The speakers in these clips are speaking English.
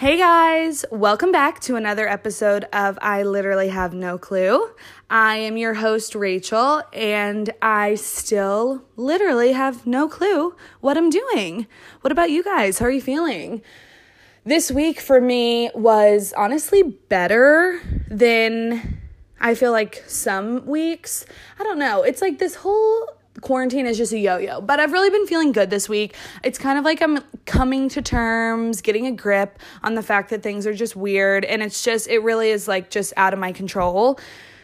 Hey guys, welcome back to another episode of I Literally Have No Clue. I am your host, Rachel, and I still literally have no clue what I'm doing. What about you guys? How are you feeling? This week for me was honestly better than I feel like some weeks. I don't know. It's like this whole quarantine is just a yo-yo but i've really been feeling good this week. It's kind of like i'm coming to terms getting a grip on the fact that things are just weird and it's just it really is like just out of my control.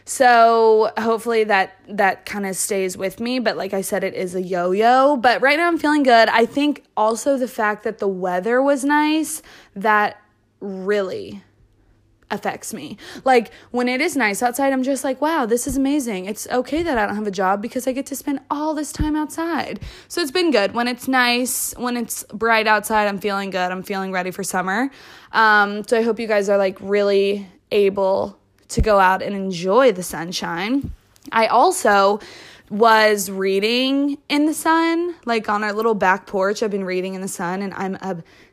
So hopefully that that kind of stays with me but like i said it is a yo-yo. But right now i'm feeling good. I think also the fact that the weather was nice that really affects me. Like when it is nice outside, I'm just like, wow, this is amazing. It's okay that I don't have a job because I get to spend all this time outside. So it's been good. When it's nice, when it's bright outside, I'm feeling good. I'm feeling ready for summer. Um, so I hope you guys are like really able to go out and enjoy the sunshine. I also was reading in the sun, like on our little back porch. I've been reading in the sun and I'm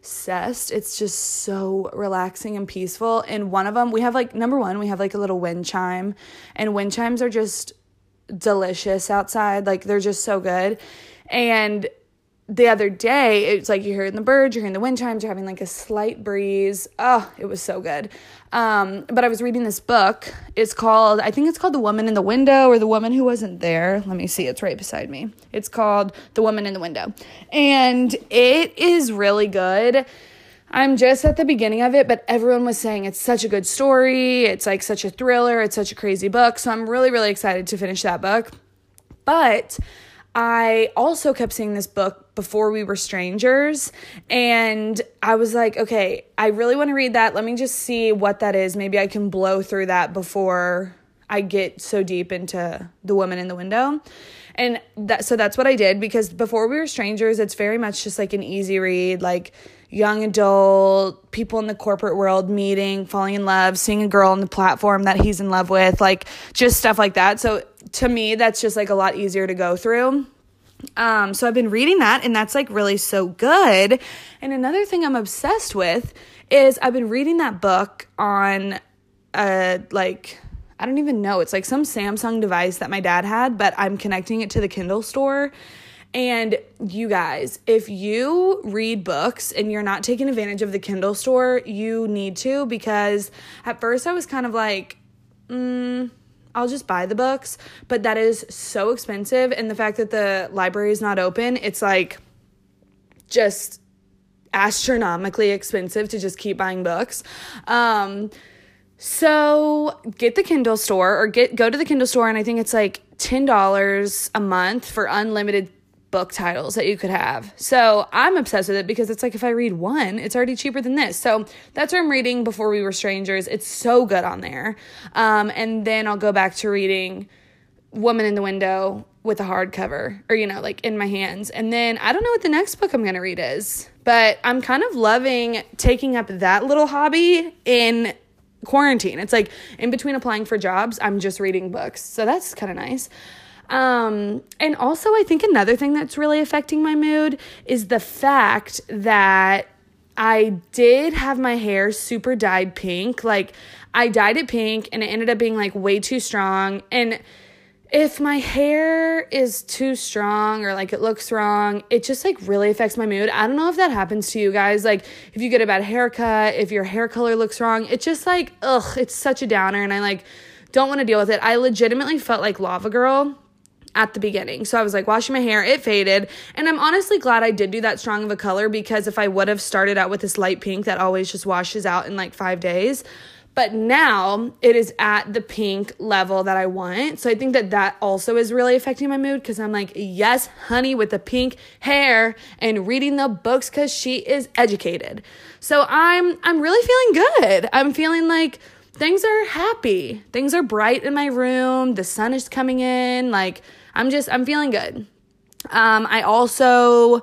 obsessed. It's just so relaxing and peaceful. And one of them, we have like, number one, we have like a little wind chime, and wind chimes are just delicious outside. Like they're just so good. And the other day, it's like you're hearing the birds, you're hearing the wind chimes, you're having like a slight breeze. Oh, it was so good. Um, but I was reading this book. It's called, I think it's called The Woman in the Window or The Woman Who Wasn't There. Let me see, it's right beside me. It's called The Woman in the Window. And it is really good. I'm just at the beginning of it, but everyone was saying it's such a good story. It's like such a thriller. It's such a crazy book. So I'm really, really excited to finish that book. But I also kept seeing this book before we were strangers and I was like, okay, I really want to read that. Let me just see what that is. Maybe I can blow through that before I get so deep into The Woman in the Window. And that so that's what I did because before we were strangers, it's very much just like an easy read, like young adult, people in the corporate world meeting, falling in love, seeing a girl on the platform that he's in love with, like just stuff like that. So to me, that's just like a lot easier to go through. Um, so I've been reading that, and that's like really so good. And another thing I'm obsessed with is I've been reading that book on a like I don't even know. It's like some Samsung device that my dad had, but I'm connecting it to the Kindle store. And you guys, if you read books and you're not taking advantage of the Kindle store, you need to because at first I was kind of like, mm, I'll just buy the books, but that is so expensive. And the fact that the library is not open, it's like just astronomically expensive to just keep buying books. Um, so get the Kindle store or get go to the Kindle store and I think it's like $10 a month for unlimited book titles that you could have. So I'm obsessed with it because it's like if I read one, it's already cheaper than this. So that's what I'm reading before we were strangers. It's so good on there. Um, and then I'll go back to reading Woman in the Window with a hardcover or, you know, like in my hands. And then I don't know what the next book I'm going to read is, but I'm kind of loving taking up that little hobby in quarantine. It's like in between applying for jobs, I'm just reading books. So that's kind of nice. Um, and also, I think another thing that's really affecting my mood is the fact that I did have my hair super dyed pink. Like, I dyed it pink and it ended up being like way too strong. And if my hair is too strong or like it looks wrong, it just like really affects my mood. I don't know if that happens to you guys. Like, if you get a bad haircut, if your hair color looks wrong, it just like, ugh, it's such a downer. And I like don't want to deal with it. I legitimately felt like Lava Girl at the beginning. So I was like washing my hair, it faded. And I'm honestly glad I did do that strong of a color because if I would have started out with this light pink that always just washes out in like five days. But now it is at the pink level that I want. So I think that that also is really affecting my mood because I'm like, yes, honey, with the pink hair and reading the books because she is educated. So I'm I'm really feeling good. I'm feeling like things are happy. Things are bright in my room. The sun is coming in. Like I'm just, I'm feeling good. Um, I also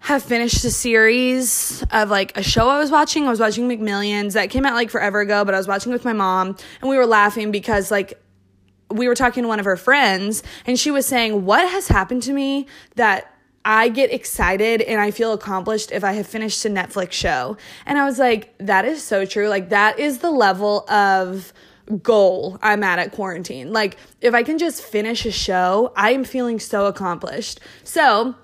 have finished a series of like a show I was watching. I was watching McMillions that came out like forever ago, but I was watching with my mom and we were laughing because like we were talking to one of her friends and she was saying, What has happened to me that I get excited and I feel accomplished if I have finished a Netflix show. And I was like, that is so true. Like, that is the level of goal I'm at at quarantine. Like, if I can just finish a show, I am feeling so accomplished. So,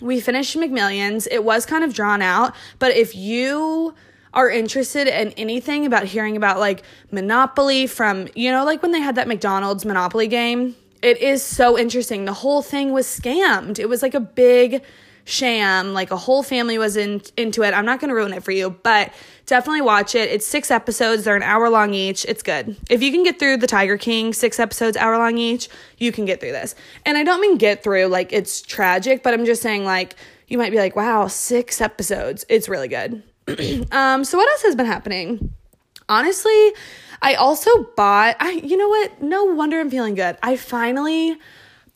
we finished McMillions. It was kind of drawn out, but if you are interested in anything about hearing about like Monopoly from, you know, like when they had that McDonald's Monopoly game, it is so interesting. The whole thing was scammed. It was like a big sham. Like a whole family was in, into it. I'm not going to ruin it for you, but definitely watch it. It's six episodes. They're an hour long each. It's good. If you can get through the Tiger King, six episodes, hour long each, you can get through this. And I don't mean get through like it's tragic, but I'm just saying like you might be like, wow, six episodes. It's really good. um, so what else has been happening? Honestly, I also bought I you know what? No wonder I'm feeling good. I finally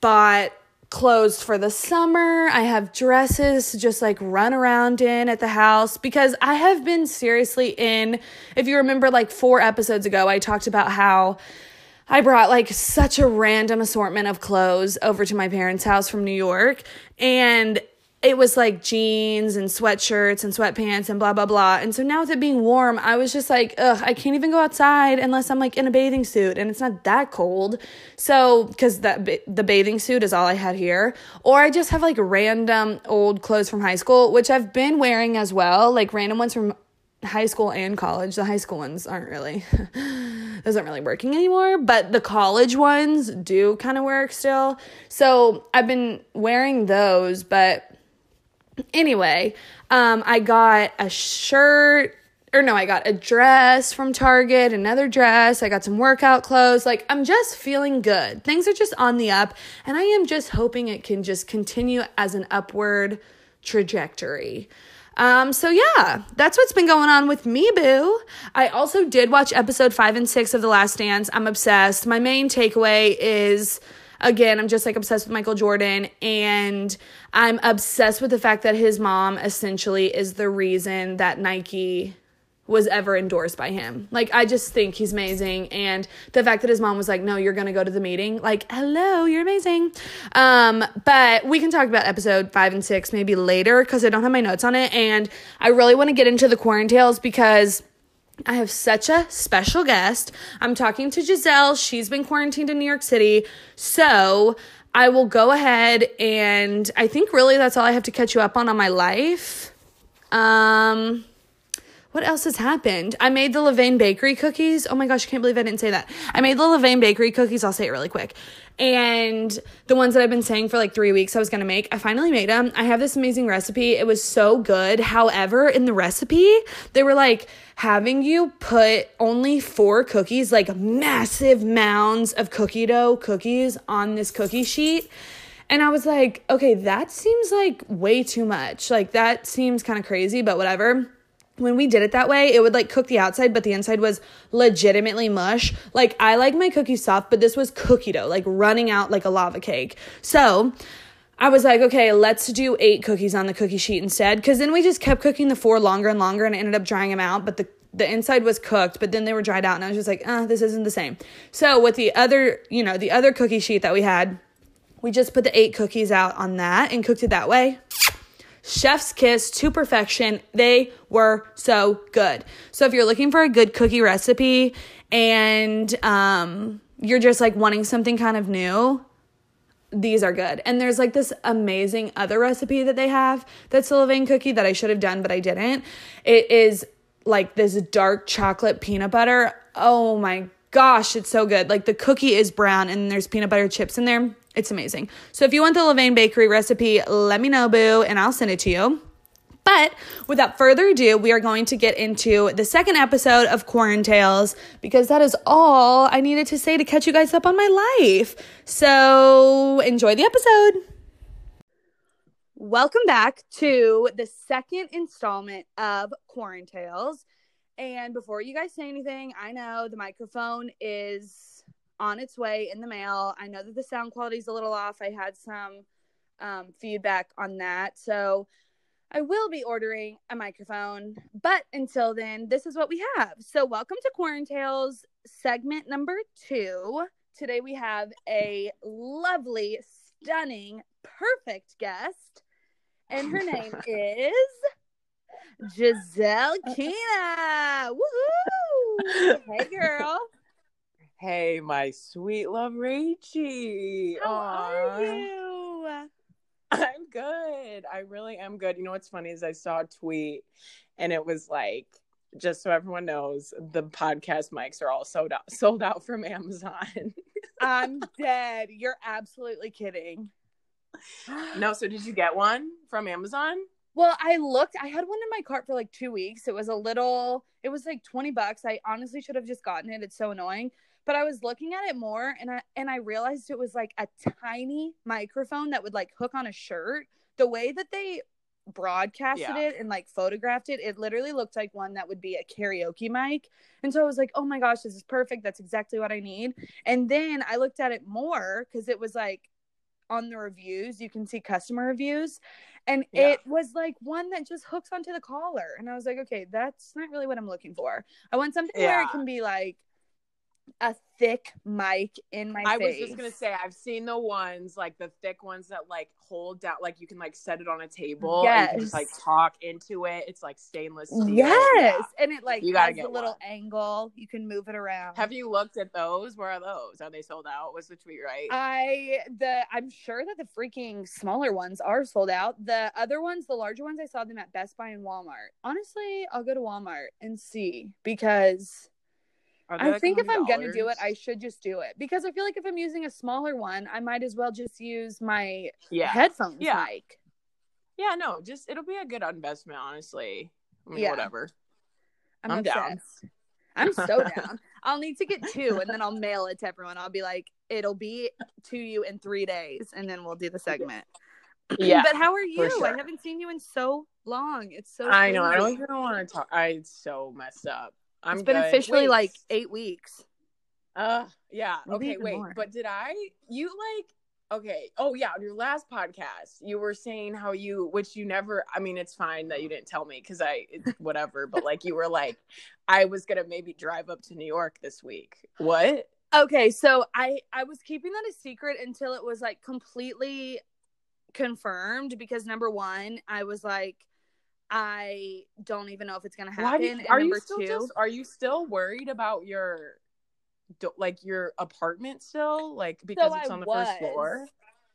bought clothes for the summer. I have dresses to just like run around in at the house because I have been seriously in. If you remember, like four episodes ago, I talked about how I brought like such a random assortment of clothes over to my parents' house from New York. And it was like jeans and sweatshirts and sweatpants and blah blah blah. And so now with it being warm, I was just like, ugh, I can't even go outside unless I'm like in a bathing suit and it's not that cold. So because that the bathing suit is all I had here, or I just have like random old clothes from high school, which I've been wearing as well, like random ones from high school and college. The high school ones aren't really aren't really working anymore, but the college ones do kind of work still. So I've been wearing those, but Anyway, um, I got a shirt, or no, I got a dress from Target, another dress. I got some workout clothes. Like, I'm just feeling good. Things are just on the up, and I am just hoping it can just continue as an upward trajectory. Um, so yeah, that's what's been going on with me, boo. I also did watch episode five and six of The Last Dance. I'm obsessed. My main takeaway is again, I'm just like obsessed with Michael Jordan and I'm obsessed with the fact that his mom essentially is the reason that Nike was ever endorsed by him. Like I just think he's amazing and the fact that his mom was like, "No, you're going to go to the meeting." Like, "Hello, you're amazing." Um, but we can talk about episode 5 and 6 maybe later cuz I don't have my notes on it and I really want to get into the quarantales because I have such a special guest. I'm talking to Giselle. She's been quarantined in New York City. So I will go ahead and I think really that's all I have to catch you up on on my life. Um, what else has happened? I made the Levain Bakery cookies. Oh my gosh, I can't believe I didn't say that. I made the Levain Bakery cookies. I'll say it really quick. And the ones that I've been saying for like three weeks I was gonna make, I finally made them. I have this amazing recipe. It was so good. However, in the recipe, they were like having you put only four cookies, like massive mounds of cookie dough cookies on this cookie sheet. And I was like, okay, that seems like way too much. Like, that seems kind of crazy, but whatever when we did it that way, it would like cook the outside, but the inside was legitimately mush. Like I like my cookies soft, but this was cookie dough, like running out like a lava cake. So I was like, okay, let's do eight cookies on the cookie sheet instead. Cause then we just kept cooking the four longer and longer and I ended up drying them out, but the the inside was cooked, but then they were dried out, and I was just like, uh, this isn't the same. So with the other, you know, the other cookie sheet that we had, we just put the eight cookies out on that and cooked it that way chef's kiss to perfection. They were so good. So if you're looking for a good cookie recipe and um, you're just like wanting something kind of new, these are good. And there's like this amazing other recipe that they have that's a Levain cookie that I should have done, but I didn't. It is like this dark chocolate peanut butter. Oh my gosh, it's so good. Like the cookie is brown and there's peanut butter chips in there. It's amazing. So if you want the Levain Bakery recipe, let me know, boo, and I'll send it to you. But without further ado, we are going to get into the second episode of Quarantales because that is all I needed to say to catch you guys up on my life. So enjoy the episode. Welcome back to the second installment of Quarantales. And before you guys say anything, I know the microphone is on its way in the mail. I know that the sound quality is a little off. I had some um, feedback on that. So I will be ordering a microphone. But until then, this is what we have. So, welcome to Quarantales segment number two. Today we have a lovely, stunning, perfect guest. and her name is Giselle Kina. Woohoo! Hey, girl. Hey, my sweet love Rachie. How Aw. are you? I'm good. I really am good. You know what's funny is I saw a tweet and it was like, just so everyone knows, the podcast mics are all sold out sold out from Amazon. I'm dead. You're absolutely kidding. no, so did you get one from Amazon? Well, I looked. I had one in my cart for like two weeks. It was a little. It was like twenty bucks. I honestly should have just gotten it. It's so annoying. But I was looking at it more, and I and I realized it was like a tiny microphone that would like hook on a shirt. The way that they broadcasted Yeah. it and like photographed it, it literally looked like one that would be a karaoke mic. And so I was like, oh my gosh, this is perfect. That's exactly what I need. And then I looked at it more because it was like on the reviews, you can see customer reviews. And Yeah. it was like one that just hooks onto the collar. And I was like, okay, that's not really what I'm looking for. I want something where it can be like a thick mic in my face. I was just gonna say I've seen the ones like the thick ones that like hold down like you can like set it on a table and you can just like talk into it. It's like stainless steel. Yes. Yeah. And it like You gotta has get little one. angle. You can move it around. Have you looked at those? Where are those? Are they sold out? Was the tweet right? I the I'm sure that the freaking smaller ones are sold out. The other ones, the larger ones, I saw them at Best Buy and Walmart. Honestly, I'll go to Walmart and see because I like, think if I'm gonna do it, I should just do it because I feel like if I'm using a smaller one, I might as well just use my yeah headphones Yeah. mic. yeah no just it'll be a good investment honestly. I mean, Yeah. whatever. I'm, I'm down. I'm so down. I'll need to get two and then I'll mail it to everyone. I'll be like, it'll be to you in three days, and then we'll do the segment. Yeah, but how are you? I haven't seen you in so long. It's so I know. I don't even want to talk. I so messed up. I'm It's been good. officially Wait. like eight weeks. Uh yeah. Maybe okay, wait. more. But did I you like okay. Oh yeah, on your last podcast, you were saying how you which you never I mean, it's fine that you didn't tell me cuz I whatever, but like you were like I was going to maybe drive up to New York this week. What? Okay, so I I was keeping that a secret until it was like completely confirmed because number one, I was like, I don't even know if it's gonna happen. You, are number you still two, just are you still worried about your like your apartment still like because it's I on the was. first floor?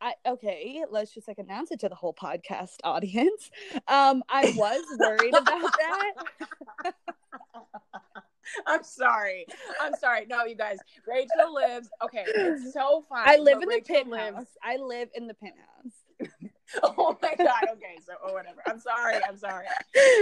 I okay, let's just like announce it to the whole podcast audience. Um, I was worried about that. I'm sorry. I'm sorry. No, you guys. Rachel lives. Okay, it's so fine. I live in the penthouse. lives- I live in the penthouse. Oh my god. Okay, so oh, whatever. I'm sorry. I'm sorry.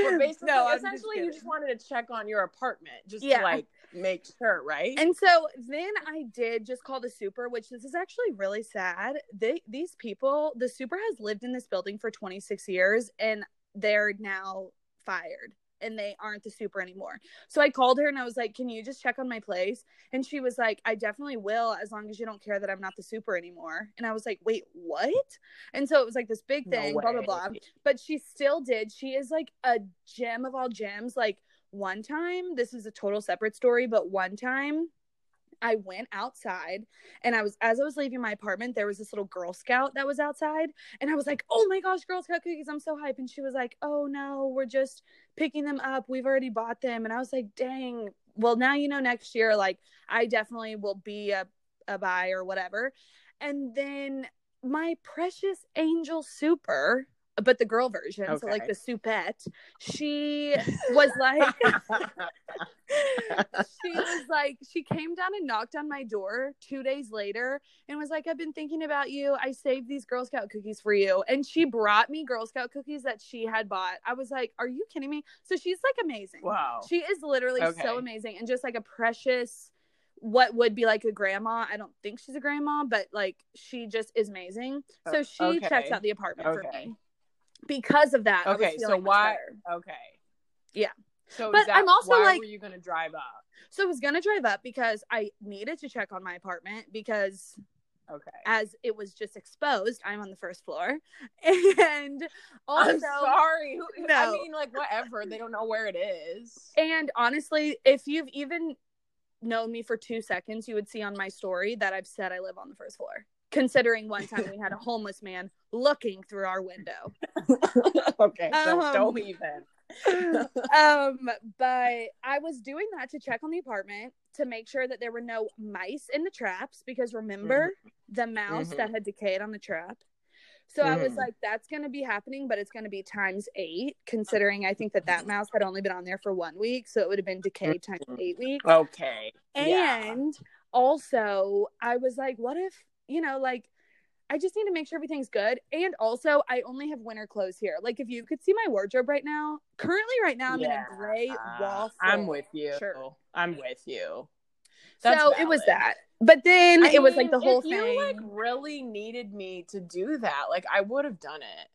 But basically, no, I'm essentially, just you just wanted to check on your apartment, just Yeah. to like make sure, right? And so then I did just call the super, which this is actually really sad. They these people, the super has lived in this building for 26 years and they're now fired and they aren't the super anymore. So I called her and I was like, "Can you just check on my place?" And she was like, "I definitely will as long as you don't care that I'm not the super anymore." And I was like, "Wait, what?" And so it was like this big No thing, blah blah blah. But she still did. She is like a gem of all gems. Like one time, this is a total separate story, but one time I went outside and I was as I was leaving my apartment, there was this little Girl Scout that was outside, and I was like, "Oh my gosh, Girl Scout cookies! I'm so hype!" And she was like, "Oh no, we're just picking them up. We've already bought them." And I was like, "Dang! Well, now you know next year, like I definitely will be a a buy or whatever." And then my precious angel super, but the girl version, so like the soupette, she was like she was like she came down and knocked on my door two days later and was like i've been thinking about you. I saved these girl scout cookies for you. And she brought me girl scout cookies that she had bought. I was like are you kidding me? So she's like amazing. Wow. she is literally Okay. so amazing and just like a precious what would be like a grandma. I don't think she's a grandma but like she just is amazing. So O- she checks out the apartment for me because of that Okay, so why? better. Okay. Yeah. So, But that, I'm also, why like- were you gonna drive up? So I was gonna drive up because I needed to check on my apartment because Okay. as it was just exposed, I'm on the first floor. And also I'm sorry. Who, I mean, like, whatever. They don't know where it is. and honestly, if you've even known me for two seconds, you would see on my story that I've said I live on the first floor. Considering one time we had a homeless man looking through our window. okay, so Um, don't even. um, but I was doing that to check on the apartment to make sure that there were no mice in the traps because remember the mouse Mhm. that had decayed on the trap. So I was Mhm. like, that's going to be happening, but it's going to be times eight, considering I think that that mouse had only been on there for one week. So it would have been decayed times Mhm. eight weeks. Okay. yeah. And also, I was like, what if, you know, like, I just need to make sure everything's good. And also, I only have winter clothes here. Like, if you could see my wardrobe right now, currently, right now, I'm Yeah. in a gray waffle. I'm with you. shirt. I'm with you. So That's it was that. But then I it was like the whole if thing. You like really needed me to do that. Like I would have done it.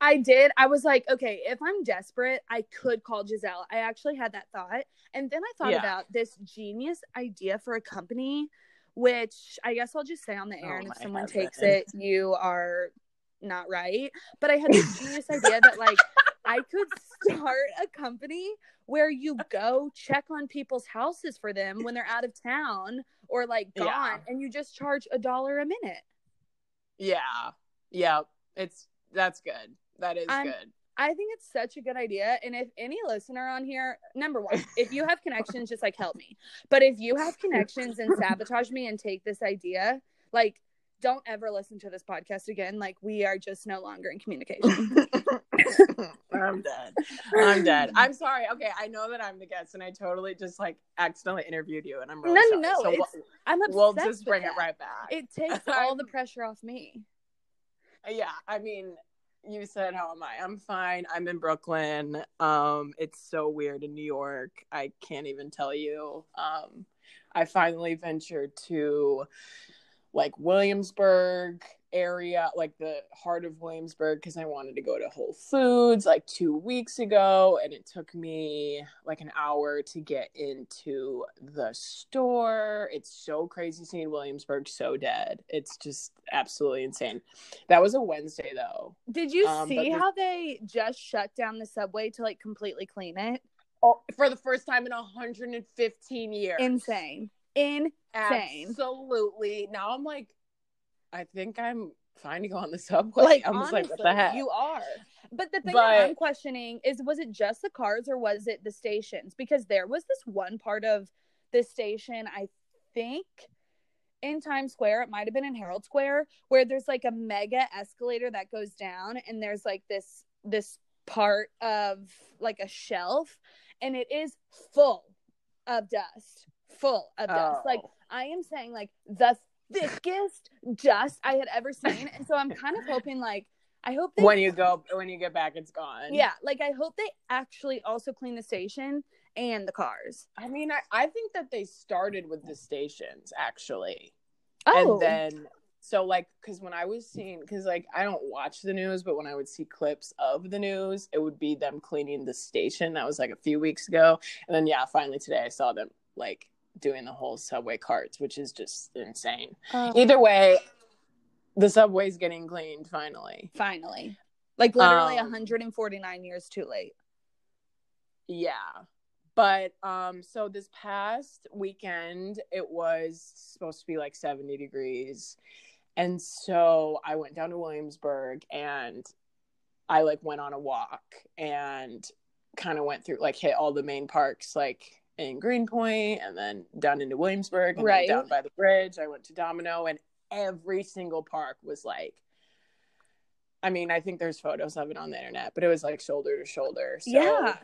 I did. I was like, okay, if I'm desperate, I could call Giselle. I actually had that thought. And then I thought Yeah. about this genius idea for a company, which I guess I'll just say on the air. Oh and if someone takes it, you are not right. But I had this genius idea that, like, I could start a company where you go check on people's houses for them when they're out of town or like gone Yeah. and you just charge a dollar a minute. Yeah. Yeah. It's that's good. That is I'm- good. I think it's such a good idea. And if any listener on here, number one, if you have connections, just like help me. But if you have connections and sabotage me and take this idea, like, don't ever listen to this podcast again. Like, we are just no longer in communication. I'm dead. I'm dead. I'm sorry. Okay, I know that I'm the guest, and I totally just like accidentally interviewed you, and I'm really No, no, sorry. no, So we'll, I'm we'll just bring it right back. It takes all the pressure off me. yeah, I mean, you said how am I? I'm fine. I'm in Brooklyn. Um, it's so weird in New York. I can't even tell you. Um, I finally ventured to like Williamsburg area, like the heart of Williamsburg, because I wanted to go to Whole Foods like two weeks ago, and it took me like an hour to get into the store. It's so crazy seeing Williamsburg so dead. It's just absolutely insane. That was a Wednesday though. Did you Um, see the- how they just shut down the subway to like completely clean it? Oh, for the first time in 115 years. Insane. Insane. Absolutely. Now I'm like, I think I'm fine to go on the subway. Like, I was honestly, like, what the heck? you are. But the thing But- that I'm questioning is was it just the cars or was it the stations? Because there was this one part of the station, I think in Times Square, it might have been in Herald Square, where there's like a mega escalator that goes down and there's like this this part of like a shelf and it is full of dust. Full of dust. Like Oh. I am saying like the thickest dust I had ever seen. And so I'm kind of hoping like I hope they when you go, when you get back, it's gone. Yeah, like I hope they actually also clean the station and the cars. I mean, I, I think that they started with the stations actually. Oh, And then, so like, because when I was seeing, because like, I don't watch the news, but when I would see clips of the news, it would be them cleaning the station. That was like a few weeks ago. And then, yeah, finally today I saw them like doing the whole subway carts, which is just insane. Oh, Either way, the subway's getting cleaned finally. finally. Like literally Um, 149 years too late. Yeah. But um so this past weekend it was supposed to be like 70 degrees. And so I went down to Williamsburg and I like went on a walk and kind of went through like hit all the main parks like in Greenpoint and then down into Williamsburg and Right. down by the bridge. I went to Domino and every single park was like I mean, I think there's photos of it on the internet, but it was like shoulder to shoulder. So yeah.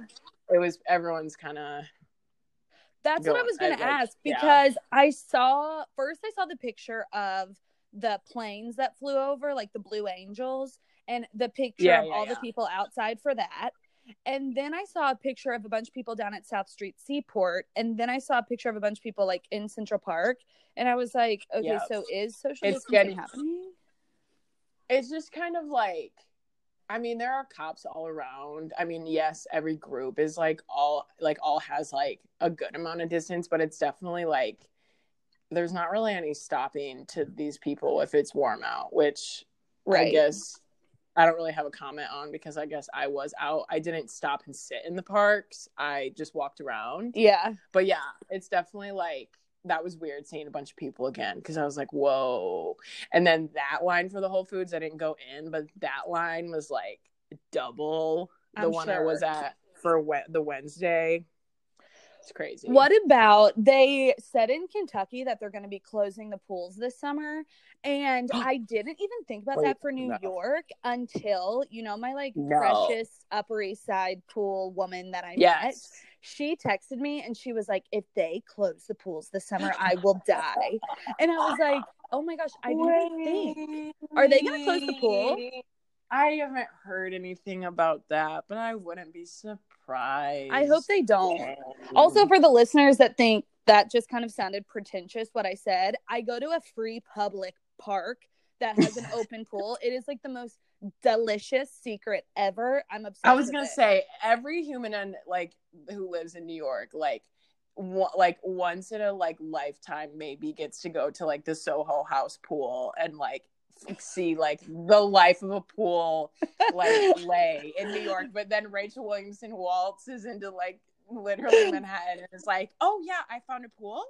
it was everyone's kind of That's Go what I was going to like, ask yeah. because I saw first I saw the picture of the planes that flew over like the Blue Angels and the picture Yeah, of yeah, all the people outside for that. And then I saw a picture of a bunch of people down at South Street Seaport and then I saw a picture of a bunch of people like in Central Park and I was like, okay, Yep. so is social It's distancing getting- happening? it's just kind of like I mean, there are cops all around. I mean, yes, every group is like all like all has like a good amount of distance, but it's definitely like there's not really any stopping to these people if it's warm out, which I guess I don't really have a comment on because I guess I was out. I didn't stop and sit in the parks. I just walked around. Yeah. But yeah, it's definitely like that was weird seeing a bunch of people again because I was like, whoa. And then that line for the Whole Foods, I didn't go in, but that line was like double the I'm one I was at for we- the Wednesday. It's crazy. What about they said in Kentucky that they're going to be closing the pools this summer? And I didn't even think about Wait, that for New no. York until, you know, my like No. precious Upper East Side pool woman that I met. Yes. She texted me and she was like, if they close the pools this summer, I will die. And I was like, oh my gosh, I didn't think. Are they gonna close the pool? I haven't heard anything about that, but I wouldn't be surprised. I hope they don't. Also, for the listeners that think that just kind of sounded pretentious, what I said, I go to a free public park that has an open pool. It is like the most delicious secret ever. I'm obsessed. I was gonna it. say every human and like who lives in New York, like like once in a like lifetime, maybe gets to go to like the Soho House pool and like see like the life of a pool like lay in New York. But then Rachel Williamson waltzes into like literally Manhattan and is like, "Oh yeah, I found a pool,"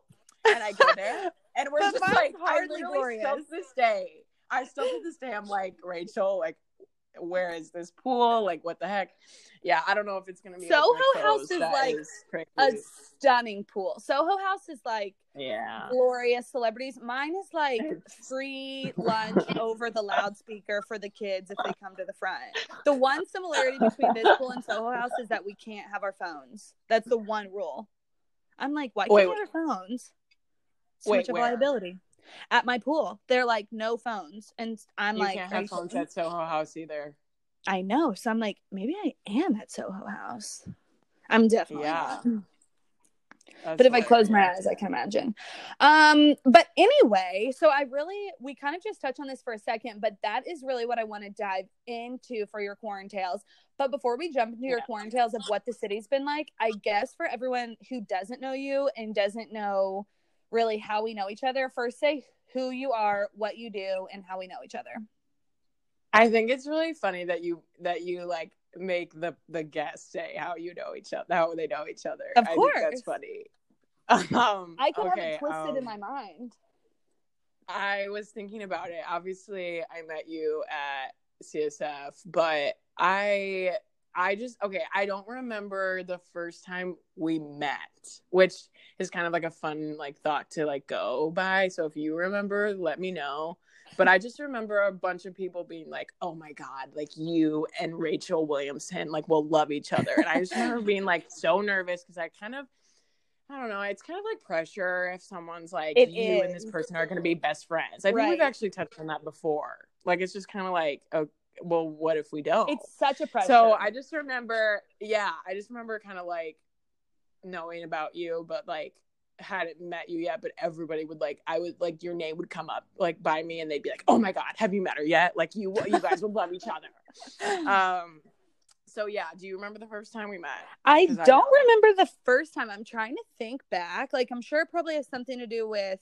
and I go there, and we're just like, I hardly still glorious. to this day, I still to this day, I'm like, Rachel, like, where is this pool? Like, what the heck? Yeah, I don't know if it's gonna be. Soho House is, That like, is. A stunning pool. Soho House is like yeah. glorious celebrities. Mine is like free lunch over the loudspeaker for the kids if they come to the front. The one similarity between this pool and Soho House is that we can't have our phones. That's the one rule. I'm like, why can't Wait, we have our phones? So wait, much of a where? liability. At my pool, they're like no phones, and I'm you like, can't have phones at Soho House either. I know. So I'm like, maybe I am at Soho House. I'm definitely Yeah. not. That's but if I close my eyes, I can imagine. Um, but anyway, so I really we kind of just touched on this for a second, but that is really what I want to dive into for your quarantales. But before we jump into your Yeah. quarantales of what the city's been like, I guess for everyone who doesn't know you and doesn't know really how we know each other, first say who you are, what you do, and how we know each other. I think it's really funny that you that you like make the the guests say how you know each other, how they know each other. Of I think that's funny. Um, I can have it twisted in um, my mind. I was thinking about it. Obviously, I met you at CSF, but I I just okay, I don't remember the first time we met, which is kind of like a fun like thought to like go by. So if you remember, let me know. But I just remember a bunch of people being like, "Oh my god, like you and Rachel Williamson like will love each other." And I just remember being like so nervous because I kind of I don't know. It's kind of like pressure if someone's like It you and this person are going to be best friends. I think we've actually touched on that before. Like it's just kind of like, oh, well, what if we don't? It's such a pressure. so I just remember, yeah, I just remember kind of like knowing about you, but like hadn't met you yet. But everybody would like, I would like your name would come up like by me, and they'd be like, "Oh my god, have you met her yet?" Like you, you guys would love each other. Um. So yeah, do you remember the first time we met? I don't remember the first time. I'm trying to think back. Like I'm sure it probably has something to do with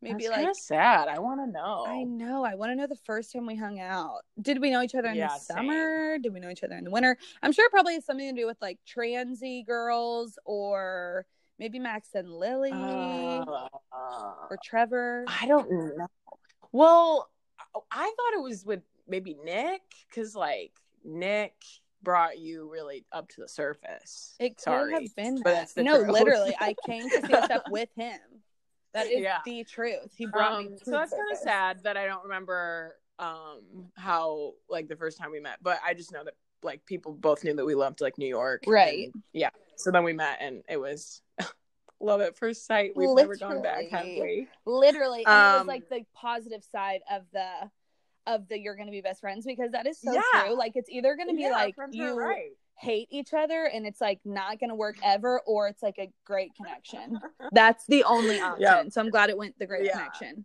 maybe That's like sad. I want to know. I know. I want to know the first time we hung out. Did we know each other in Yeah, the same. summer? Did we know each other in the winter? I'm sure it probably has something to do with like transy girls or maybe Max and Lily Uh, or Trevor. I don't know. Well, I thought it was with maybe Nick because like Nick brought you really up to the surface. It could Sorry, have been but that. that's no, truth. literally, I came to see stuff with him. That is Yeah. the truth. He brought me. Um, To so that's kind of sad that I don't remember um how like the first time we met, but I just know that like people both knew that we loved like New York, Right. and, yeah. So then we met, and it was love at first sight. We've never gone back, have Literally. we? literally and it was Um, like the positive side of the of the you're gonna be best friends because that is so Yeah. true like it's either gonna be Yeah, like you right. hate each other and it's like not gonna work ever or it's like a great connection that's the only option Yeah. so i'm glad it went the great Yeah. connection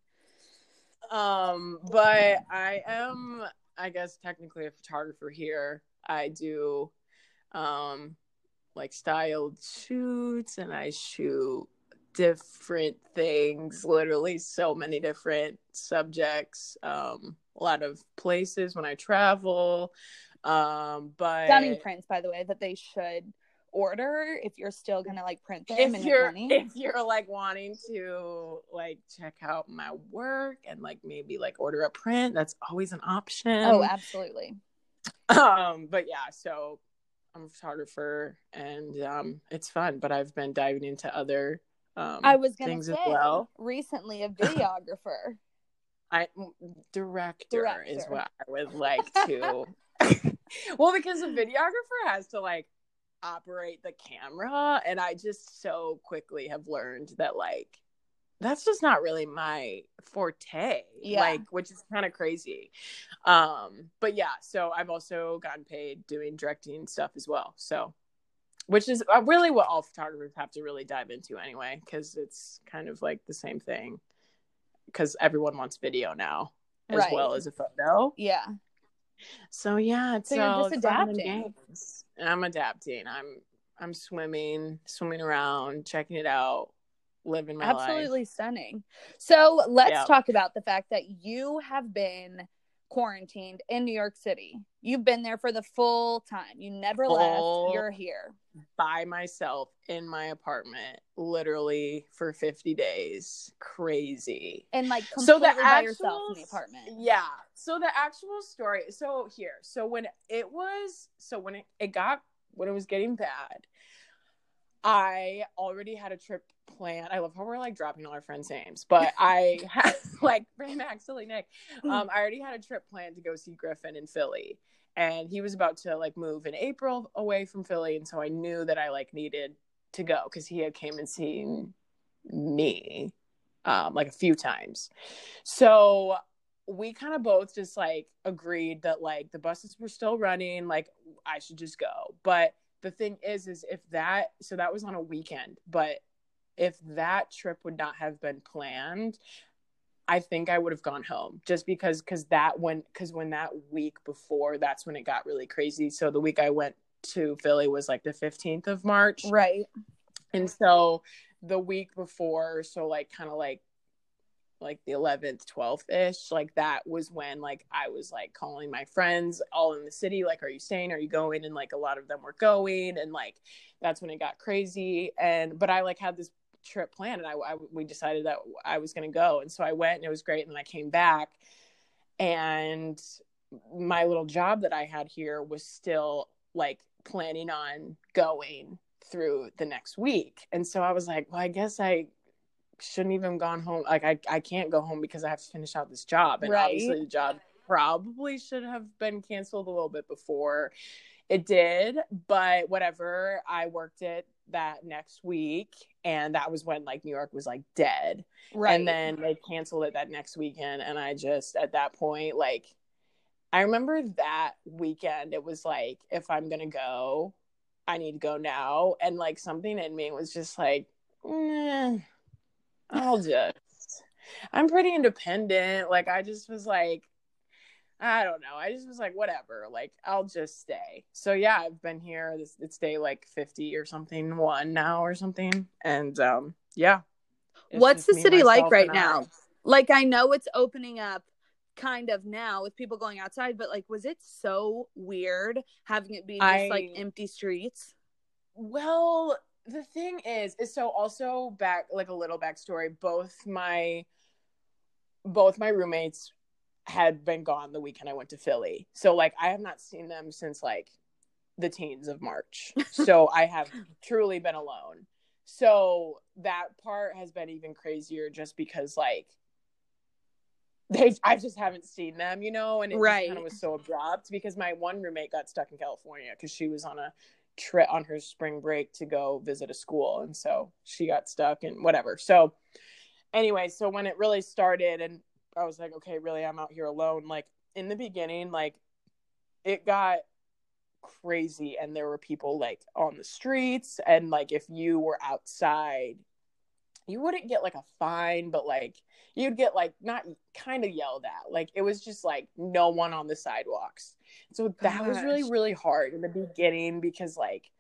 Um, but I am, I guess, technically a photographer here. I do, um, like styled shoots, and I shoot different things. Literally, so many different subjects. Um, a lot of places when I travel. Um, but stunning prints by the way that they should order if you're still gonna like print them if you're money. if you're like wanting to like check out my work and like maybe like order a print, that's always an option. oh, absolutely. um but yeah so i'm a photographer and um it's fun but i've been diving into other um I was gonna things say as well recently a videographer. i director, is what i would like to well because a videographer has to like operate the camera and i just so quickly have learned that like that's just not really my forte Yeah. like which is kind of crazy um but yeah so i've also gotten paid doing directing stuff as well so which is uh, really what all photographers have to really dive into anyway because it's kind of like the same thing because everyone wants video now as Right. well as a photo Yeah. so yeah it's So you're just adapting. i'm adapting i'm i'm swimming swimming around checking it out living in my life Absolutely stunning. So let's talk about the fact that you have been quarantined in New York City. You've been there for the full time. You never Full- left. You're here. by myself in my apartment literally for 50 days crazy And like So completely the by yourself in the actual- apartment. yeah so the actual story so here so when it was so when it, it got when it was getting bad i already had a trip planned. I love how we're like dropping all our friends names but i had like Ray Max, silly nick. Um i already had a trip planned to go see griffin in philly and he was about to like move in april away from philly and so i knew that i like needed to go because he had came and seen me um like a few times. So we kind of both just like agreed that like the buses were still running like i should just go. But the thing is is if that so that was on a weekend but if that trip would not have been planned i think i would have gone home just because because that when because when that week before that's when it got really crazy so the week i went to philly was like the 15th of march Right. and so the week before so like kind of like like the 11th 12th ish like that was when like i was like calling my friends all in the city like are you staying? Are you going? And like a lot of them were going and like that's when it got crazy. And but i like had this trip planned and i, I we decided that i was going to go. And so i went and it was great and then i came back. And my little job that i had here was still like planning on going through the next week. And so i was like well i guess i shouldn't even gone home like i, I can't go home because i have to finish out this job. And Right. obviously the job probably should have been canceled a little bit before it did but whatever. I worked it that next week and that was when like new york was like dead. Right. and then they canceled it that next weekend and i just at that point like i remember that weekend it was like if i'm gonna go i need to go now. And like something in me was just like i'll just i'm pretty independent like i just was like I don't know. I just was like, whatever. Like, I'll just stay. So yeah, I've been here. This it's day like fifty or something, one now or something, and um, yeah. What's the me, city like right and I. now? Like I know it's opening up kind of now with people going outside, but like was it so weird having it be just like empty streets? Well, the thing is, is so also back like a little backstory. Both my both my roommates had been gone the weekend I went to Philly. So like I have not seen them since like the teens of March. So I have truly been alone. So that part has been even crazier just because like they I just haven't seen them, you know, and it Right. kind of was so abrupt because my one roommate got stuck in California because she was on a trip on her spring break to go visit a school and so she got stuck and whatever. So anyway, so when it really started and I was like, okay, really I'm out here alone like in the beginning like it got crazy and there were people like on the streets and like if you were outside you wouldn't get like a fine but like you'd get like not kind of yelled at. Like it was just like no one on the sidewalks. So that was really really hard in the beginning because like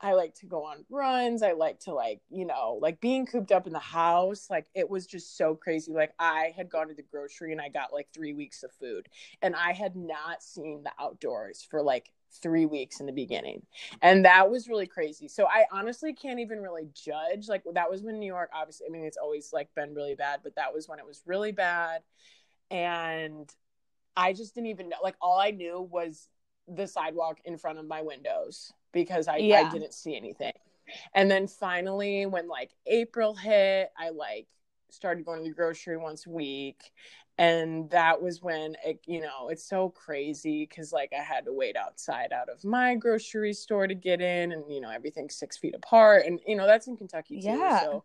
i like to go on runs. I like to like you know like being cooped up in the house like it was just so crazy. Like i had gone to the grocery and i got like three weeks of food and i had not seen the outdoors for like three weeks in the beginning. And that was really crazy. So I honestly can't even really judge. Like that was when New York, obviously, I mean, it's always like been really bad, but that was when it was really bad. And I just didn't even know. Like all I knew was the sidewalk in front of my windows because I, Yeah. I didn't see anything. And then finally, when like April hit, I like started going to the grocery once a week. And that was when it, you know, it's so crazy because like I had to wait outside out of my grocery store to get in, and you know, everything's six feet apart. And you know, that's in Kentucky too. Yeah. So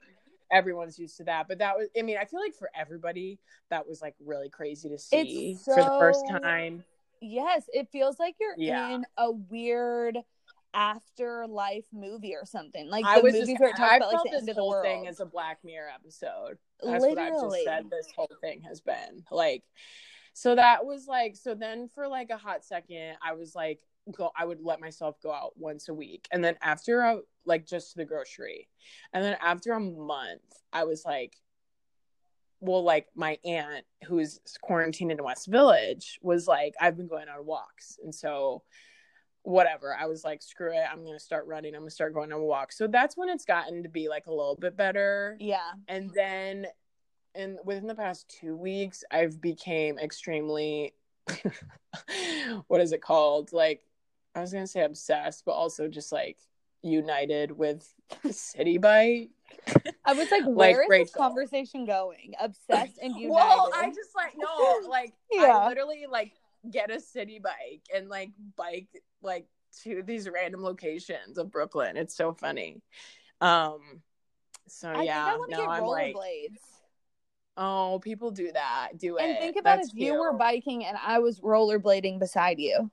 everyone's used to that. But that was, I mean, I feel like for everybody, that was like really crazy to see for the first time. Yes, it feels like you're Yeah. in a weird afterlife movie or something. Like the I was movies just, where it talks I about like the this end of the whole world. thing as a Black Mirror episode. That's what I've just Literally. said this whole thing has been. Like, so that was like, so then for like a hot second, I was like, go, I would let myself go out once a week. And then after, I, like, just to the grocery. And then after a month, I was like, well, like my aunt who's quarantined in West Village was like, I've been going on walks. And so, whatever, I was like, screw it. I'm going to start running. I'm going to start going on walks. So that's when it's gotten to be like a little bit better Yeah. and then and within the past two weeks i've became extremely what is it called like i was gonna say obsessed but also just like united with Citi Bike I was like, Like where is this conversation going? Obsessed and united. well i just like no like Yeah. i literally like get a Citi Bike and like bike like to these random locations of brooklyn it's so funny um so I yeah think I want to now get i'm like rollerblades. Oh, people do that. Do it. and think about That's if you were biking and I was rollerblading beside you.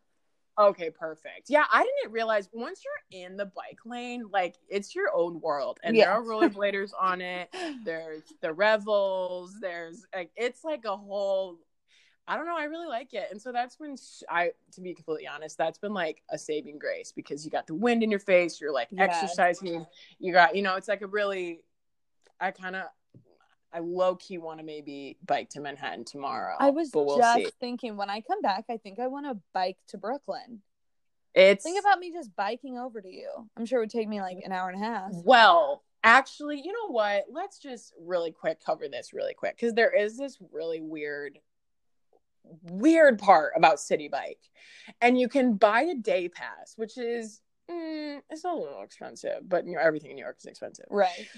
Okay, perfect. Yeah, I didn't realize once you're in the bike lane, like it's your own world, and Yeah. there are rollerbladers on it. There's the revels. There's like it's like a whole. I don't know. I really like it, and so that's when s- I, to be completely honest, that's been like a saving grace because you got the wind in your face. You're like Yes. exercising. You got, you know, it's like a really. I kind of, I low key want to maybe bike to Manhattan tomorrow. I was we'll just see. thinking when I come back, I think I want to bike to Brooklyn. It's Think about me just biking over to you. I'm sure it would take me like an hour and a half. Well, actually, you know what? Let's just really quick cover this really quick because there is this really weird, weird part about Citi Bike, and you can buy a day pass, which is mm, it's a little expensive, but you know everything in New York is expensive. Right.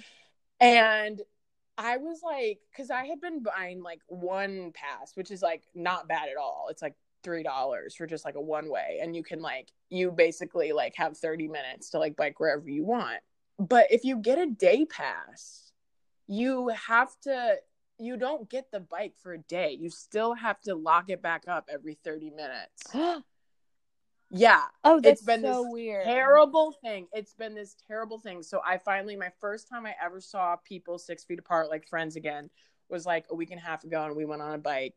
And I was like, because I had been buying like one pass, which is like not bad at all. It's like three dollars for just like a one way, and you can like you basically like have thirty minutes to like bike wherever you want. But if you get a day pass, you have to. You don't get the bike for a day. You still have to lock it back up every 30 minutes. oh, Yeah that's It's been so this weird. terrible thing. It's been this terrible thing. So I finally, my first time I ever saw people six feet apart, like friends again, was like a week and a half ago, and we went on a bike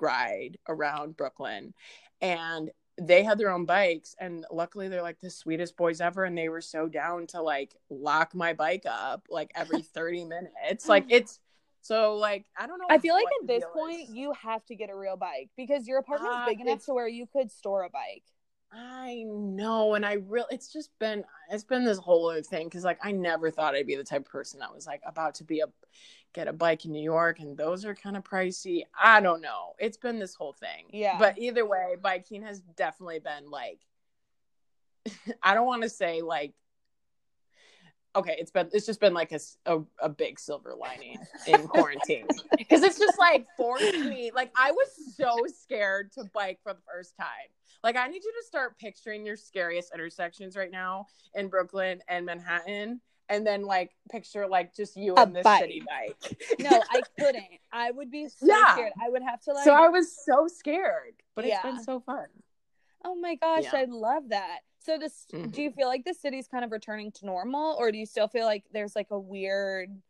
ride around Brooklyn, and they had their own bikes, and luckily they're like the sweetest boys ever, and they were so down to like lock my bike up like every thirty minutes. Like it's so like I don't know. I feel like at this point is. you have to get a real bike because your apartment's Uh, big enough to where you could store a bike. I know, and I really, it's just been, it's been this whole other thing because, like, I never thought I'd be the type of person that was like about to be a get a bike in New York, and those are kind of pricey. I don't know. It's been this whole thing. Yeah. But either way, biking has definitely been like, I don't want to say like, okay, it's been, it's just been like a a big silver lining in quarantine because it's just like forced me. Like, I was so scared to bike for the first time. Like, I need you to start picturing your scariest intersections right now in Brooklyn and Manhattan. And then, like, picture like just you A in this bike. Citi Bike. No, I couldn't. I would be so Yeah. scared. I would have to like so I was so scared, but it's been so fun. Oh my gosh, Yeah. I love that. So this Mhm. do you feel like the city's kind of returning to normal or do you still feel like there's like a weird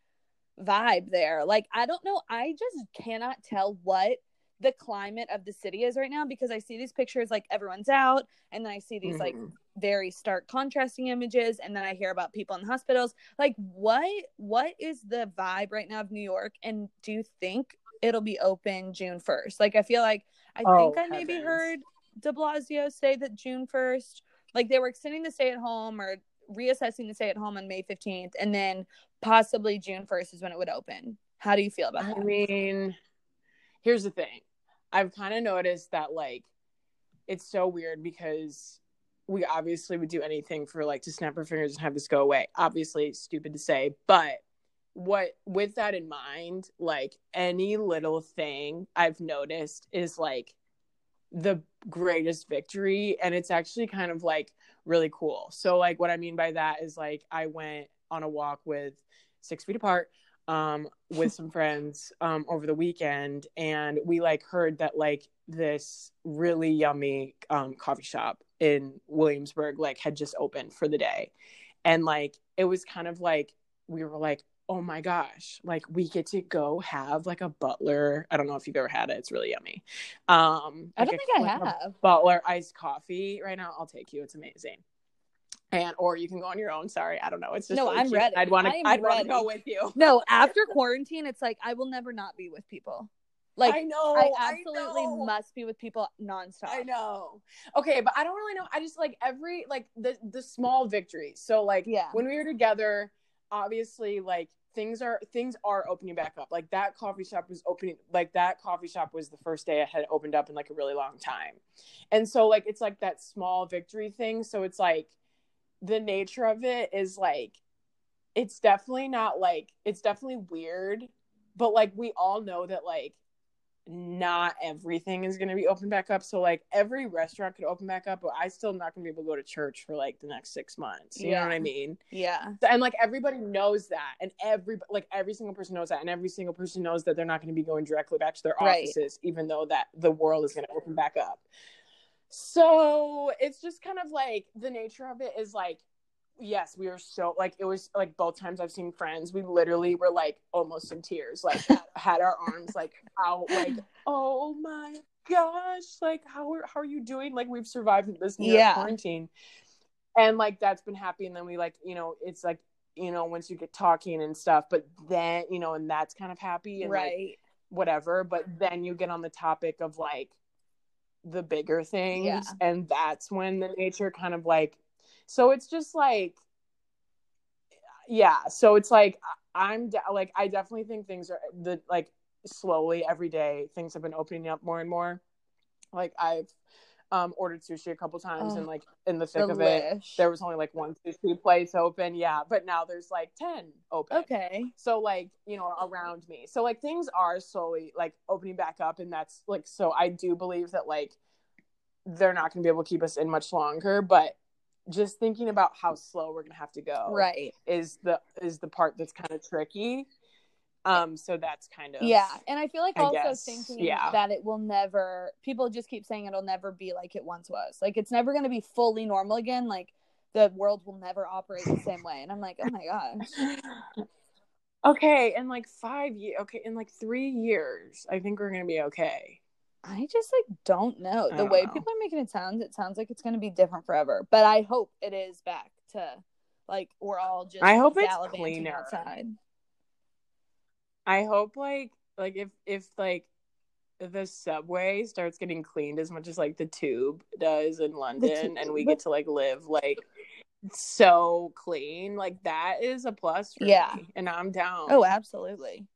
vibe there? Like I don't know, I just cannot tell what the climate of the city is right now because I see these pictures like everyone's out and then I see these like Mhm. very stark contrasting images and then I hear about people in hospitals. Like what what is the vibe right now of New York and do you think it'll be open June 1st? Like I feel like I Oh, think I maybe heard De Blasio say that June first, like they were extending the stay at home or reassessing the stay at home on May fifteenth, and then possibly June first is when it would open. How do you feel about that? I mean, here's the thing. I've kind of noticed that like it's so weird because we obviously would do anything for like to snap our fingers and have this go away. Obviously, stupid to say, but what with that in mind, like any little thing I've noticed is like the greatest victory and it's actually kind of like really cool. So like what I mean by that is like I went on a walk with six feet apart um with some friends um over the weekend and we like heard that like this really yummy um coffee shop in Williamsburg like had just opened for the day and like it was kind of like we were like oh my gosh like we get to go have like a butler i don't know if you've ever had it it's really yummy um I like don't a- think I like have. butler iced coffee right now i'll take you it's amazing and or you can go on your own sorry i don't know it's just No, really I'm cute. ready. i'd want to i'd want to go with you No, after quarantine, it's like I will never not be with people. Like i know I absolutely know. must be with people nonstop. I know. Okay, but I don't really know. I just like every like the the small victories. So like Yeah. when we were together, obviously like things are things are opening back up. Like that coffee shop was opening like that coffee shop was the first day it had opened up in like a really long time. And so like it's like that small victory thing. So it's like the nature of it is like it's definitely not like it's definitely weird, but like we all know that like not everything is going to be open back up. So like every restaurant could open back up, but I still not going to be able to go to church for like the next six months. You know what I mean? Yeah. And like everybody knows that, and every like every single person knows that, and every single person knows that they're not going to be going directly back to their Right. offices, even though that the world is going to open back up. So it's just kind of like the nature of it is like yes, we were so like it was like both times I've seen friends, we literally were like almost in tears, like had our arms like out, like oh my gosh, like how are how are you doing? Like we've survived this New Yeah. quarantine, and like that's been happy. And then we like you know it's like you know once you get talking and stuff, but then you know and that's kind of happy and like, Right. whatever. But then you get on the topic of like the bigger things, Yeah. and that's when the nature kind of like. So it's just like, yeah. So it's like I'm de- like I definitely think things are the like slowly every day things have been opening up more and more. Like I've um ordered sushi a couple times Oh, and like in the thick of it there was only like one sushi place open yeah but now there's like 10 open Okay. so like you know around me so like things are slowly like opening back up and that's like so i do believe that like they're not going to be able to keep us in much longer but just thinking about how slow we're going to have to go Right. is the is the part that's kind of tricky um so that's kind of Yeah. And I feel like I also guess, thinking yeah. that it will never people just keep saying it'll never be like it once was. Like it's never gonna be fully normal again. Like the world will never operate the same way. And I'm like, oh my gosh. okay in like five years okay in like three years i think we're going to be okay I just like don't know. The way people are making it sound, it sounds like it's gonna be different forever. But I hope it is back to like we're all just I hope it's cleaner. outside. I hope like like if if like the subway starts getting cleaned as much as like the tube does in London and we get to like live like so clean like that is a plus for Yeah. me and I'm down. Oh, absolutely.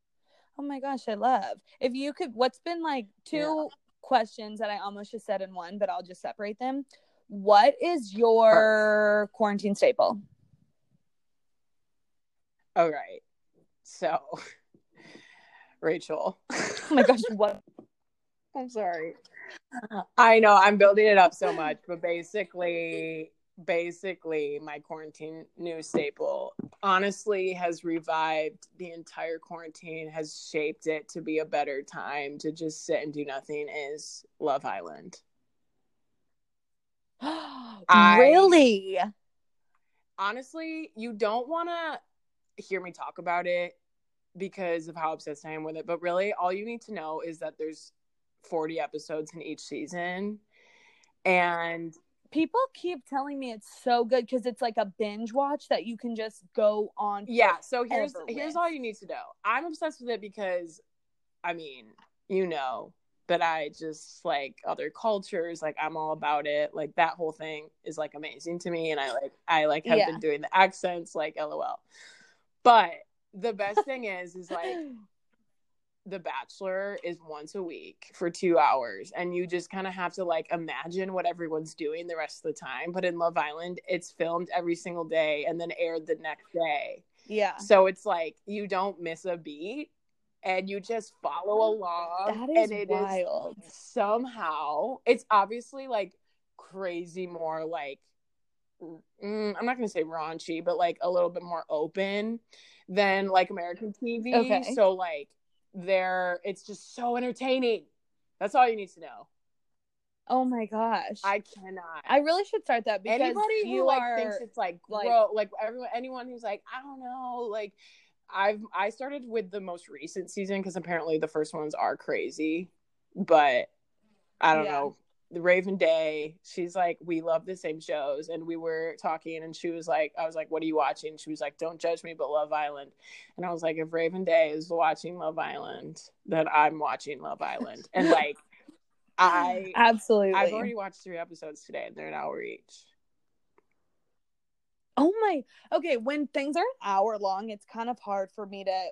Oh my gosh, I love. If you could, what's been like two Yeah. questions that I almost just said in one, but I'll just separate them. What is your quarantine staple? All right. So Rachel. Oh my gosh, what? I'm sorry. I know I'm building it up so much, but basically, basically, my quarantine news staple honestly has revived the entire quarantine, has shaped it to be a better time to just sit and do nothing. Is Love Island. I- really? Honestly, you don't want to hear me talk about it because of how obsessed I am with it, but really, all you need to know is that there's 40 episodes in each season. And People keep telling me it's so good because it's like a binge watch that you can just go on. yeah so here's here's with. all you need to know i'm obsessed with it because i mean you know but I just like other cultures. Like I'm all about it. Like that whole thing is like amazing to me, and I like I like have Yeah. been doing the accents. Like lol. But the best thing is, is like the Bachelor is once a week for two hours, and you just kind of have to like imagine what everyone's doing the rest of the time. But in Love Island, it's filmed every single day and then aired the next day. yeah. So it's like you don't miss a beat and you just follow along. That is and it is wild. somehow, it's obviously like crazy more like, mm, I'm not going to say raunchy, but like a little bit more open than like American TV. Okay. So like there, it's just so entertaining. That's all you need to know. Oh my gosh. I cannot. I really should start that because anybody who like are thinks it's like like- grow like everyone anyone who's like i don't know like i've i started with the most recent season because apparently the first ones are crazy but i don't Yeah. know the raven day she's like we love the same shows and we were talking and she was like i was like what are you watching she was like don't judge me but love island and i was like if raven day is watching love island then i'm watching love island and like i absolutely. i've already watched three episodes today and they're an hour each Oh my. Okay, when things are an hour long, it's kind of hard for me to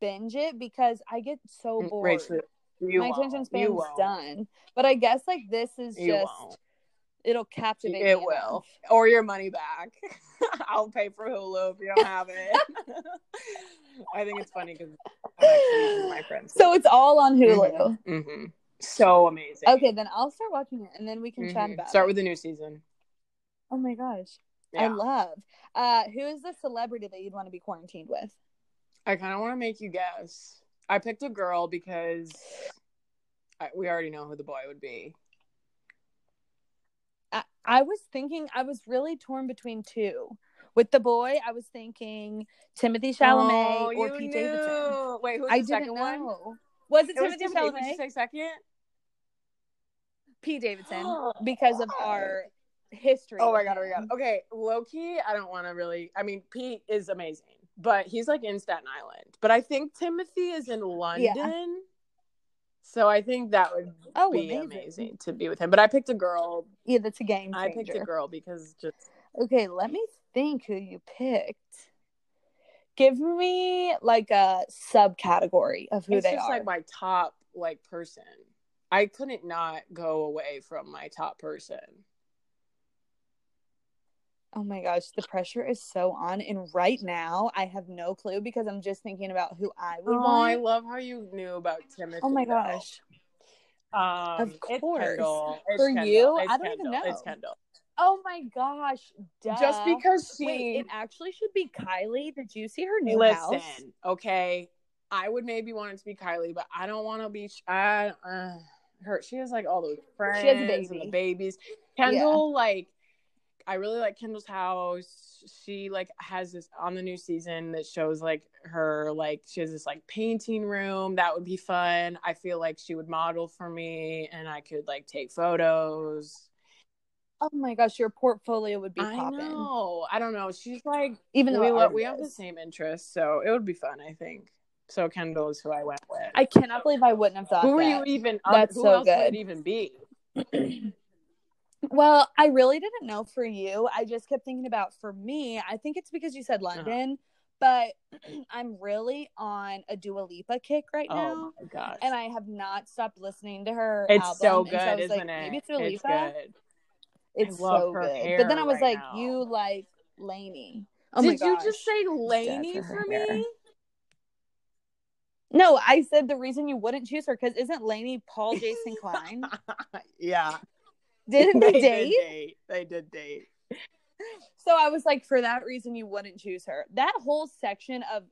binge it because I get so Mm, bored. Rachel, you My won't. attention span's done. But I guess like this is You just won't. it'll captivate me It will, enough. or your money back. I'll pay for Hulu if you don't have it. I think it's funny because I'm actually using my friends. So it's all on Hulu. hmm so amazing. Okay, then I'll start watching it and then we can chat Mhm. about Start it. with the new season. Oh my gosh. I love. Uh who is the celebrity that you'd want to be quarantined with? I kind of want to make you guess. I picked a girl because I, we already know who the boy would be. I, I was thinking I was really torn between two. With the boy, I was thinking Timothy Chalamet Oh, or you Pete knew. Davidson. Wait, who's I the didn't second know. one? Was it, It was Timothy. Would Chalamet? you say second? Pete Davidson because of our history. Oh my god, oh my god. Okay, low key, I don't want to really. I mean, Pete is amazing, but he's like in Staten Island. But I think Timothy is in London. So I think that would Oh, be amazing. amazing. to be with him. But I picked a girl. Yeah, that's a game Changer. I picked a girl because just Okay, let me think who you picked. Give me like a subcategory of who it's they just are. like my top like person. I couldn't not go away from my top person. Oh my gosh, the pressure is so on. And right now, I have no clue because I'm just thinking about who I would Oh, I want. love how you knew about Timothy. oh my though. gosh. Um, Of course. Kendall. For Kendall. you, It's I don't even know. It's. Kendall. Oh my gosh. Duh. Just because she Wait, it actually should be Kylie. Did you see her new Listen, house? okay. I would maybe want it to be Kylie, but I don't want to be. I uh, her. She has like all those friends She has a and the babies. Kendall, like, I really like Kendall's house. She like has this on the new season that shows like her like she has this like painting room that would be fun. I feel like she would model for me, and I could like take photos. Oh my gosh, your portfolio would be I popping. know. I don't know. She's like Even though we, we have the same interests, so it would be fun. I think. So Kendall is who I went with. I cannot believe I wouldn't have thought who are that. you even? Um, That's who so else would good. it even be? Well, I really didn't know for you. I just kept thinking about for me. I think it's because you said Uh-huh. London, but I'm really on a Dua Lipa kick right Oh now, Oh my gosh! and I have not stopped listening to her. it's album, so good, I was isn't like, it? Maybe it's Dua it's Lipa. good. It's so good. But then I was right like, now. you like LANY. Oh Did my you just say Dead LANY for for me? No, I said the reason you wouldn't choose her because isn't LANY Paul Jason Klein? yeah, Didn't they did date? date. They did date. So I was like, for that reason, you wouldn't choose her. That whole section of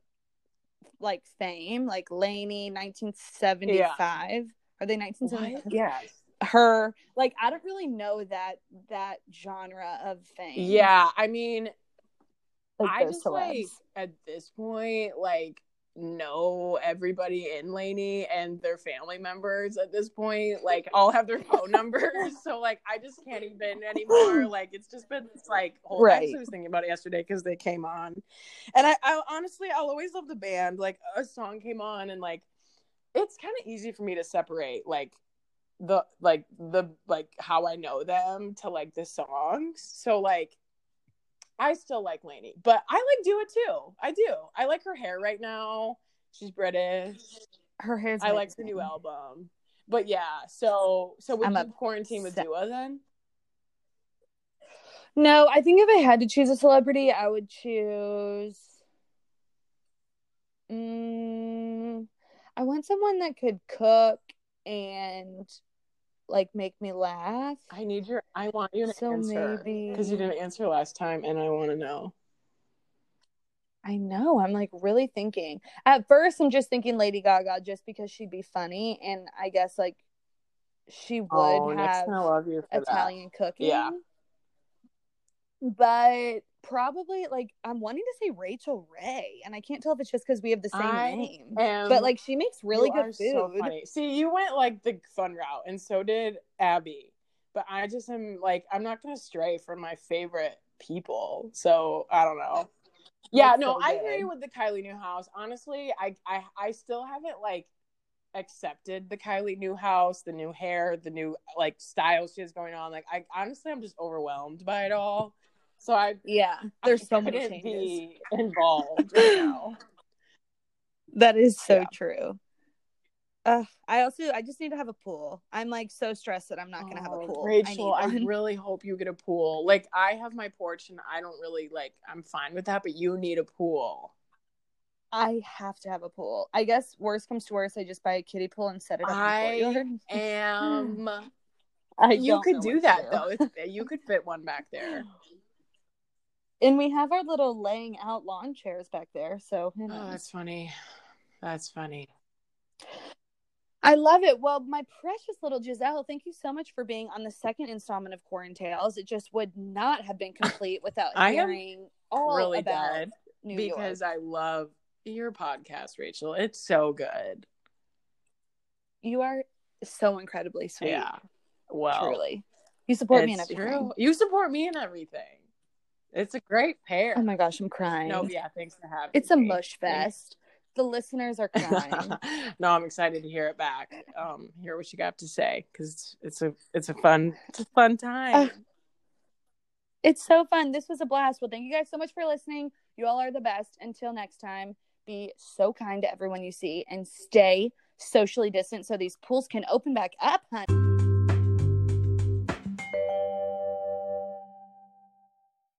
like fame, like LANY, 1975. Are they 1975? Yes. Her, like, I don't really know that that genre of fame. Yeah, I mean, like I just celebs. like at this point, like know everybody in LANY and their family members at this point. Like all have their phone numbers. So like I just can't even anymore. Like it's just been this like whole I Right. actually was thinking about it yesterday because they came on. And I, I honestly I'll always love the band. Like a song came on and like it's kind of easy for me to separate like the like the like how I know them to like the songs. So like I still like LANY, but I like it too. I do. I like her hair right now. She's British. Her hair's I like her new album. But yeah, so so would I'm you quarantine with Dua then? No, I think if I had to choose a celebrity, I would choose. Mm, I want someone that could cook and like make me laugh. I need your I want you to So answer maybe- because you didn't answer last time and I want to know. I know. I'm like really thinking. At first, I'm just thinking Lady Gaga just because she'd be funny, and I guess like she would oh, have gonna love you for Italian cooking. Yeah. But probably like I'm wanting to say Rachael Ray, and I can't tell if it's just because we have the same I name. Um, But like she makes really good food. So. See, you went like the fun route, and so did Abby. But I just am like, I'm not gonna stray from my favorite people. So I don't know. Yeah, That's no, so I agree with the Kylie Newhouse. Honestly, I, I I still haven't like accepted the Kylie Newhouse, the new hair, the new like style she has going on. Like I honestly I'm just overwhelmed by it all. So I Yeah, there's I so many changes. be involved right now. That is so Yeah. true. Uh, I also I just need to have a pool. I'm like so stressed that I'm not gonna have a Oh, pool. Rachel, I, I, really hope you get a pool. Like I have my porch and I don't really like I'm fine with that, but you need a pool. I have to have a pool. I guess worst comes to worst, I just buy a kiddie pool and set it up I in the courtyard. am I you could do that though. It's, you could fit one back there. And we have our little laying out lawn chairs back there, so Oh, that's funny. That's funny. I love it. Well, my precious little Giselle, thank you so much for being on the second installment of Quarantales. It just would not have been complete without hearing all really about New because York. I love your podcast, Rachel. It's so good. You are so incredibly sweet. Yeah. Well, truly. You support me in everything. true. You support me in everything. It's a great pair. Oh my gosh, I'm crying. No, yeah, thanks for having it's a mush fest. The listeners are crying. no, I'm excited to hear it back. Um, hear what you got to say because it's a it's a fun it's a fun time. Uh, it's so fun. This was a blast. Well, thank you guys so much for listening. You all are the best. Until next time, be so kind to everyone you see and stay socially distant so these pools can open back up, honey.